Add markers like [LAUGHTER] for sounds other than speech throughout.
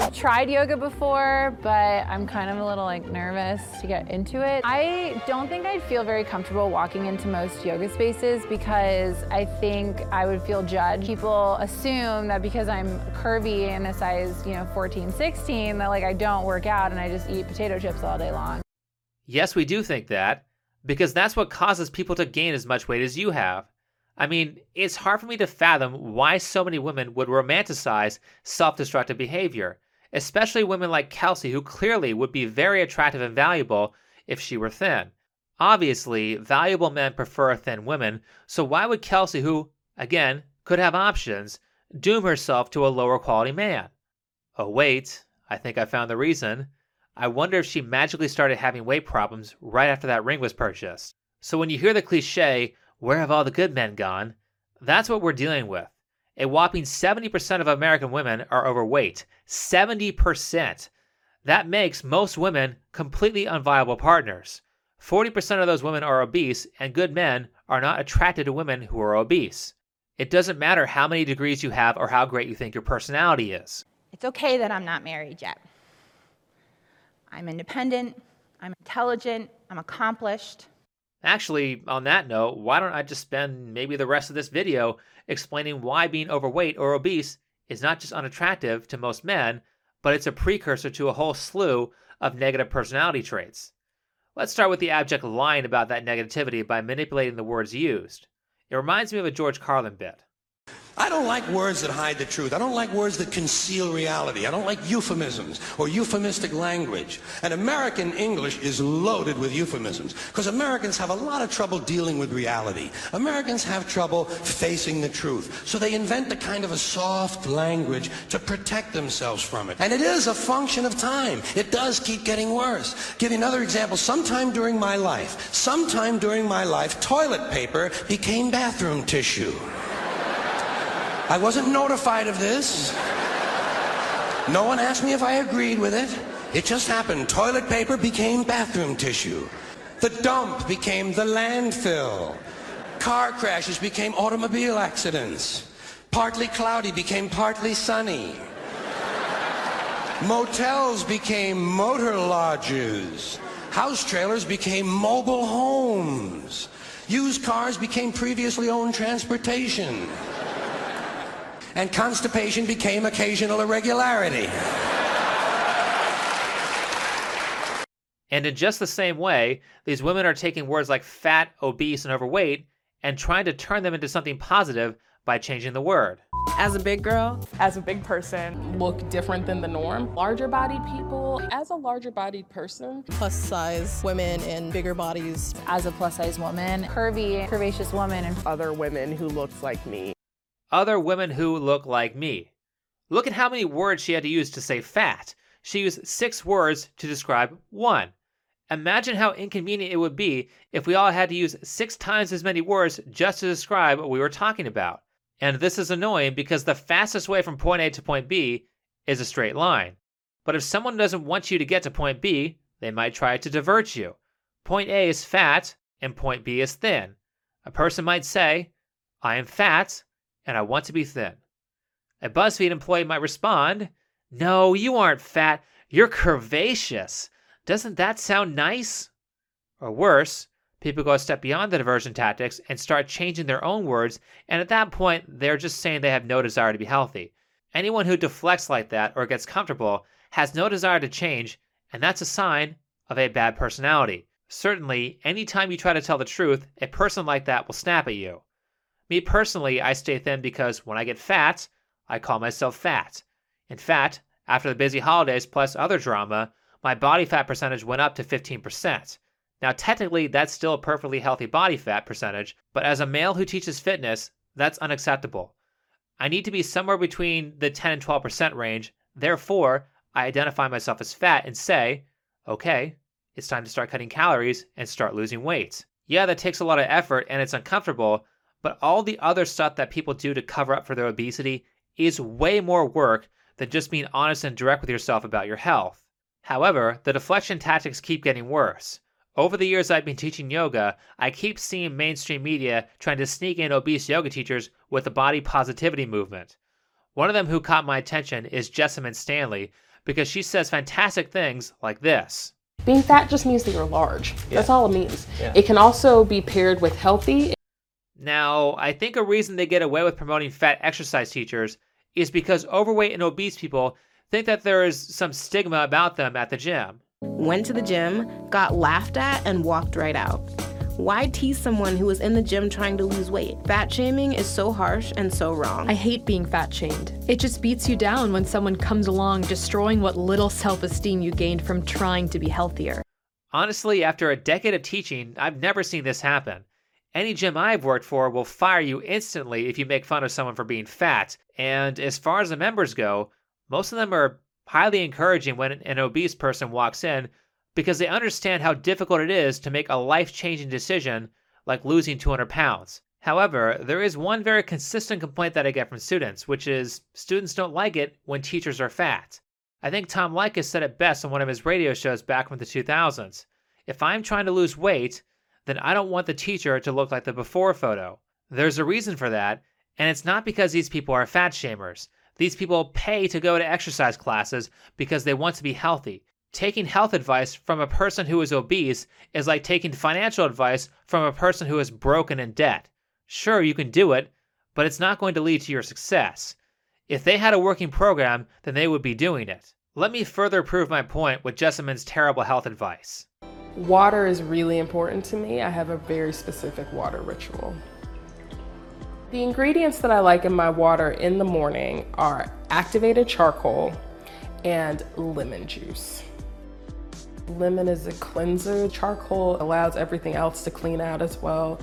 I've tried yoga before, but I'm kind of a little like nervous to get into it. I don't think I'd feel very comfortable walking into most yoga spaces because I think I would feel judged. People assume that because I'm curvy and a size, you know, 14, 16, that like I don't work out and I just eat potato chips all day long. Yes, we do think that because that's what causes people to gain as much weight as you have. I mean, it's hard for me to fathom why so many women would romanticize self destructive behavior, especially women like Kelsey, who clearly would be very attractive and valuable if she were thin. Obviously, valuable men prefer thin women, so why would Kelsey, who, again, could have options, doom herself to a lower quality man? Oh, wait, I think I found the reason. I wonder if she magically started having weight problems right after that ring was purchased. So when you hear the cliche, where have all the good men gone? That's what we're dealing with. A whopping 70% of American women are overweight. 70%. That makes most women completely unviable partners. 40% of those women are obese, and good men are not attracted to women who are obese. It doesn't matter how many degrees you have or how great you think your personality is. It's okay that I'm not married yet. I'm independent, I'm intelligent, I'm accomplished. Actually, on that note, why don't I just spend maybe the rest of this video explaining why being overweight or obese is not just unattractive to most men, but it's a precursor to a whole slew of negative personality traits. Let's start with the abject lying about that negativity by manipulating the words used. It reminds me of a George Carlin bit. I don't like words that hide the truth. I don't like words that conceal reality. I don't like euphemisms or euphemistic language. And American English is loaded with euphemisms because Americans have a lot of trouble dealing with reality. Americans have trouble facing the truth. So they invent a kind of a soft language to protect themselves from it. And it is a function of time. It does keep getting worse. Give you another example. Sometime during my life, sometime during my life, toilet paper became bathroom tissue. I wasn't notified of this. No one asked me if I agreed with it. It just happened. Toilet paper became bathroom tissue. The dump became the landfill. Car crashes became automobile accidents. Partly cloudy became partly sunny. Motels became motor lodges. House trailers became mobile homes. Used cars became previously owned transportation and constipation became occasional irregularity. And in just the same way, these women are taking words like fat, obese, and overweight and trying to turn them into something positive by changing the word. As a big girl, as a big person, look different than the norm. Larger bodied people, as a larger bodied person. Plus size women and bigger bodies. As a plus size woman, curvy, curvaceous woman, and other women who looks like me other women who look like me. Look at how many words she had to use to say fat. She used six words to describe one. Imagine how inconvenient it would be if we all had to use six times as many words just to describe what we were talking about. And this is annoying because the fastest way from point A to point B is a straight line. But if someone doesn't want you to get to point B, they might try to divert you. Point A is fat and point B is thin. A person might say, I am fat and I want to be thin. A BuzzFeed employee might respond, No, you aren't fat, you're curvaceous. Doesn't that sound nice? Or worse, people go a step beyond the diversion tactics and start changing their own words, and at that point, they're just saying they have no desire to be healthy. Anyone who deflects like that or gets comfortable has no desire to change, and that's a sign of a bad personality. Certainly, anytime you try to tell the truth, a person like that will snap at you. Me personally, I stay thin because when I get fat, I call myself fat. In fact, after the busy holidays plus other drama, my body fat percentage went up to 15%. Now, technically, that's still a perfectly healthy body fat percentage, but as a male who teaches fitness, that's unacceptable. I need to be somewhere between the 10 and 12% range. Therefore, I identify myself as fat and say, okay, it's time to start cutting calories and start losing weight. Yeah, that takes a lot of effort and it's uncomfortable, but all the other stuff that people do to cover up for their obesity is way more work than just being honest and direct with yourself about your health. However, the deflection tactics keep getting worse. Over the years I've been teaching yoga, I keep seeing mainstream media trying to sneak in obese yoga teachers with the body positivity movement. One of them who caught my attention is Jessamyn Stanley, because she says fantastic things like this. Being fat just means that you're large. That's all it means. Yeah. It can also be paired with healthy. Now, I think a reason they get away with promoting fat exercise teachers is because overweight and obese people think that there is some stigma about them at the gym. Went to the gym, got laughed at, and walked right out. Why tease someone who is in the gym trying to lose weight? Fat shaming is so harsh and so wrong. I hate being fat shamed. It just beats you down when someone comes along destroying what little self esteem you gained from trying to be healthier. Honestly, after a decade of teaching, I've never seen this happen. Any gym I've worked for will fire you instantly if you make fun of someone for being fat. And as far as the members go, most of them are highly encouraging when an obese person walks in because they understand how difficult it is to make a life changing decision like losing 200 pounds. However, there is one very consistent complaint that I get from students, which is students don't like it when teachers are fat. I think Tom Leykis said it best on one of his radio shows back from the 2000s. If I'm trying to lose weight, then I don't want the teacher to look like the before photo. There's a reason for that, and it's not because these people are fat shamers. These people pay to go to exercise classes because they want to be healthy. Taking health advice from a person who is obese is like taking financial advice from a person who is broken in debt. Sure, you can do it, but it's not going to lead to your success. If they had a working program, then they would be doing it. Let me further prove my point with Jessamyn's terrible health advice. Water is really important to me. I have a very specific water ritual. The ingredients that I like in my water in the morning are activated charcoal and lemon juice. Lemon is a cleanser, charcoal allows everything else to clean out as well.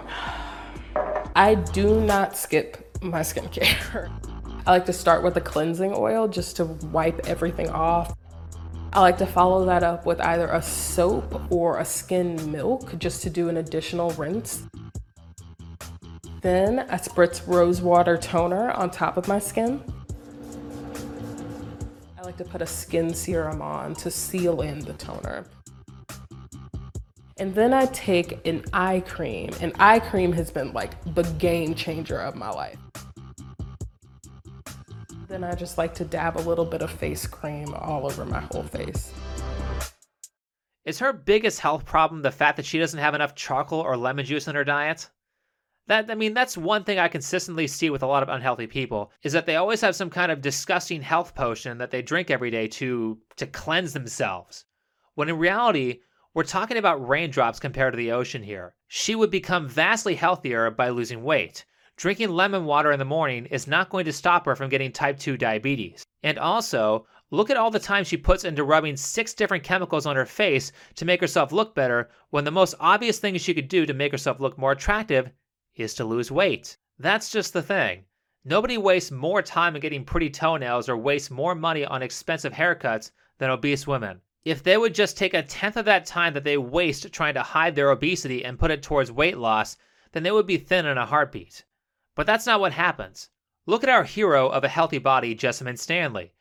[SIGHS] I do not skip my skincare. [LAUGHS] I like to start with a cleansing oil just to wipe everything off. I like to follow that up with either a soap or a skin milk just to do an additional rinse. Then I spritz rose water toner on top of my skin. I like to put a skin serum on to seal in the toner. And then I take an eye cream, and eye cream has been like the game changer of my life. Then I just like to dab a little bit of face cream all over my whole face. Is her biggest health problem the fact that she doesn't have enough charcoal or lemon juice in her diet? That I mean that's one thing I consistently see with a lot of unhealthy people is that they always have some kind of disgusting health potion that they drink every day to to cleanse themselves. When in reality, we're talking about raindrops compared to the ocean here. She would become vastly healthier by losing weight. Drinking lemon water in the morning is not going to stop her from getting type 2 diabetes. And also, look at all the time she puts into rubbing six different chemicals on her face to make herself look better when the most obvious thing she could do to make herself look more attractive is to lose weight. That's just the thing. Nobody wastes more time in getting pretty toenails or wastes more money on expensive haircuts than obese women. If they would just take a tenth of that time that they waste trying to hide their obesity and put it towards weight loss, then they would be thin in a heartbeat. But that's not what happens. Look at our hero of a healthy body, Jessamyn Stanley.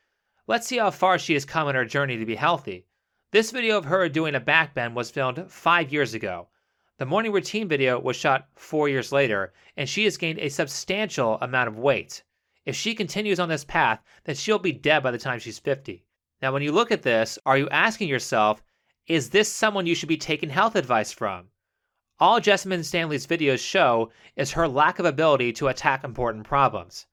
Let's see how far she has come in her journey to be healthy. This video of her doing a back bend was filmed five years ago. The morning routine video was shot four years later, and she has gained a substantial amount of weight. If she continues on this path, then she'll be dead by the time she's 50. Now, when you look at this, are you asking yourself, is this someone you should be taking health advice from? All Jessamyn Stanley's videos show is her lack of ability to attack important problems.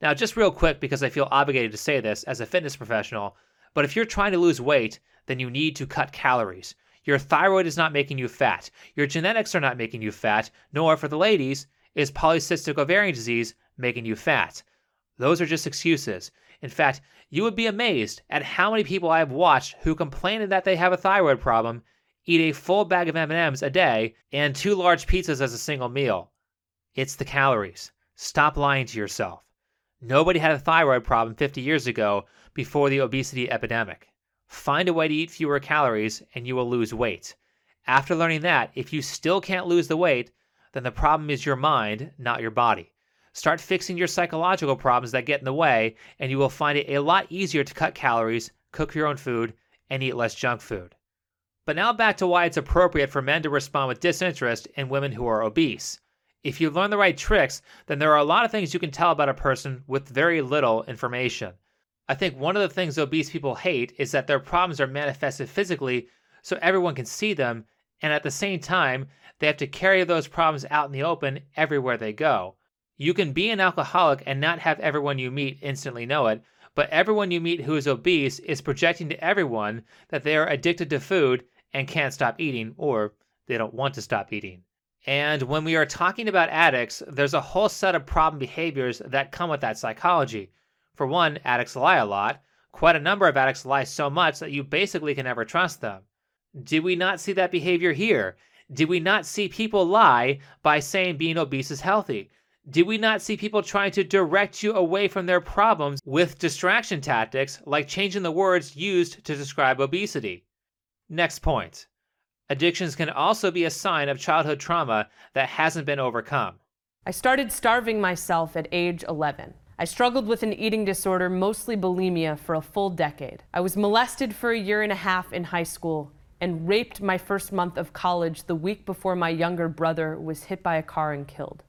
Now, just real quick, because I feel obligated to say this as a fitness professional, but if you're trying to lose weight, then you need to cut calories. Your thyroid is not making you fat. Your genetics are not making you fat, nor, for the ladies, is polycystic ovarian disease making you fat. Those are just excuses. In fact, you would be amazed at how many people I have watched who complain that they have a thyroid problem eat a full bag of M&Ms a day and two large pizzas as a single meal. It's the calories. Stop lying to yourself. Nobody had a thyroid problem 50 years ago before the obesity epidemic. Find a way to eat fewer calories and you will lose weight. After learning that, if you still can't lose the weight, then the problem is your mind, not your body. Start fixing your psychological problems that get in the way, and you will find it a lot easier to cut calories, cook your own food, and eat less junk food. But now back to why it's appropriate for men to respond with disinterest in women who are obese. If you learn the right tricks, then there are a lot of things you can tell about a person with very little information. I think one of the things obese people hate is that their problems are manifested physically so everyone can see them, and at the same time, they have to carry those problems out in the open everywhere they go. You can be an alcoholic and not have everyone you meet instantly know it, but everyone you meet who is obese is projecting to everyone that they are addicted to food and can't stop eating, or they don't want to stop eating. And when we are talking about addicts, there's a whole set of problem behaviors that come with that psychology. For one, addicts lie a lot. Quite a number of addicts lie so much that you basically can never trust them. Did we not see that behavior here? Did we not see people lie by saying being obese is healthy? Did we not see people trying to direct you away from their problems with distraction tactics like changing the words used to describe obesity? Next point. Addictions can also be a sign of childhood trauma that hasn't been overcome. I started starving myself at age 11. I struggled with an eating disorder, mostly bulimia, for a full decade. I was molested for a year and a half in high school and raped my first month of college the week before my younger brother was hit by a car and killed.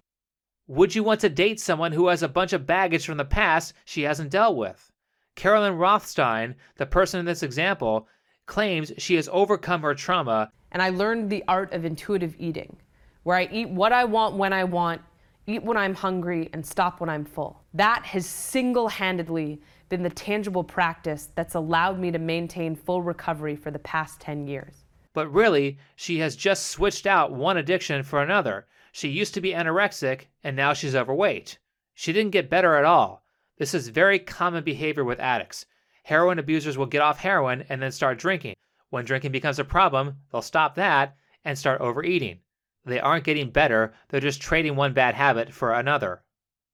Would you want to date someone who has a bunch of baggage from the past she hasn't dealt with? Carolyn Rothstein, the person in this example, claims she has overcome her trauma and I learned the art of intuitive eating, where I eat what I want when I want, eat when I'm hungry, and stop when I'm full. That has single handedly been the tangible practice that's allowed me to maintain full recovery for the past 10 years. But really, she has just switched out one addiction for another. She used to be anorexic, and now she's overweight. She didn't get better at all. This is very common behavior with addicts. Heroin abusers will get off heroin and then start drinking. When drinking becomes a problem, they'll stop that and start overeating. They aren't getting better, they're just trading one bad habit for another.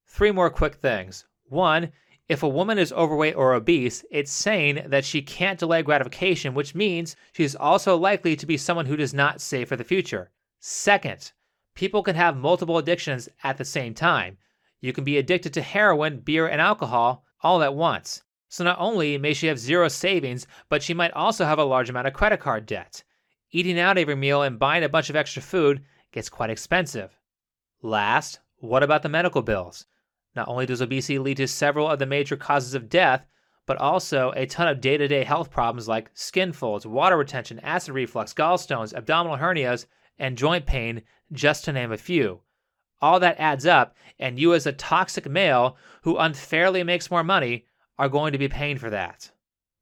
Three more quick things. One, if a woman is overweight or obese, it's saying that she can't delay gratification, which means she's also likely to be someone who does not save for the future. Second, people can have multiple addictions at the same time. You can be addicted to heroin, beer, and alcohol all at once. So not only may she have zero savings, but she might also have a large amount of credit card debt. Eating out every meal and buying a bunch of extra food gets quite expensive. Last, what about the medical bills? Not only does obesity lead to several of the major causes of death, but also a ton of day to day health problems like skin folds, water retention, acid reflux, gallstones, abdominal hernias, and joint pain, just to name a few. All that adds up, and you, as a toxic male who unfairly makes more money, are going to be paying for that.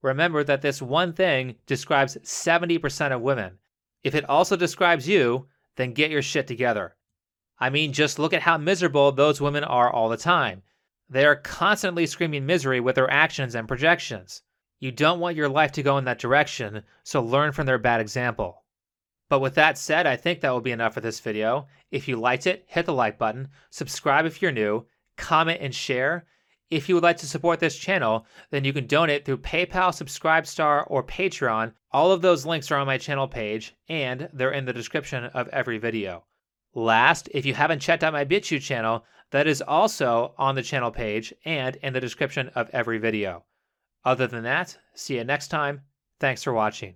Remember that this one thing describes 70% of women. If it also describes you, then get your shit together. I mean, just look at how miserable those women are all the time. They are constantly screaming misery with their actions and projections. You don't want your life to go in that direction, so learn from their bad example. But with that said, I think that will be enough for this video. If you liked it, hit the like button, subscribe if you're new, comment and share, if you would like to support this channel, then you can donate through PayPal, Subscribestar, or Patreon. All of those links are on my channel page, and they're in the description of every video. Last, if you haven't checked out my BitChute channel, that is also on the channel page and in the description of every video. Other than that, see you next time. Thanks for watching.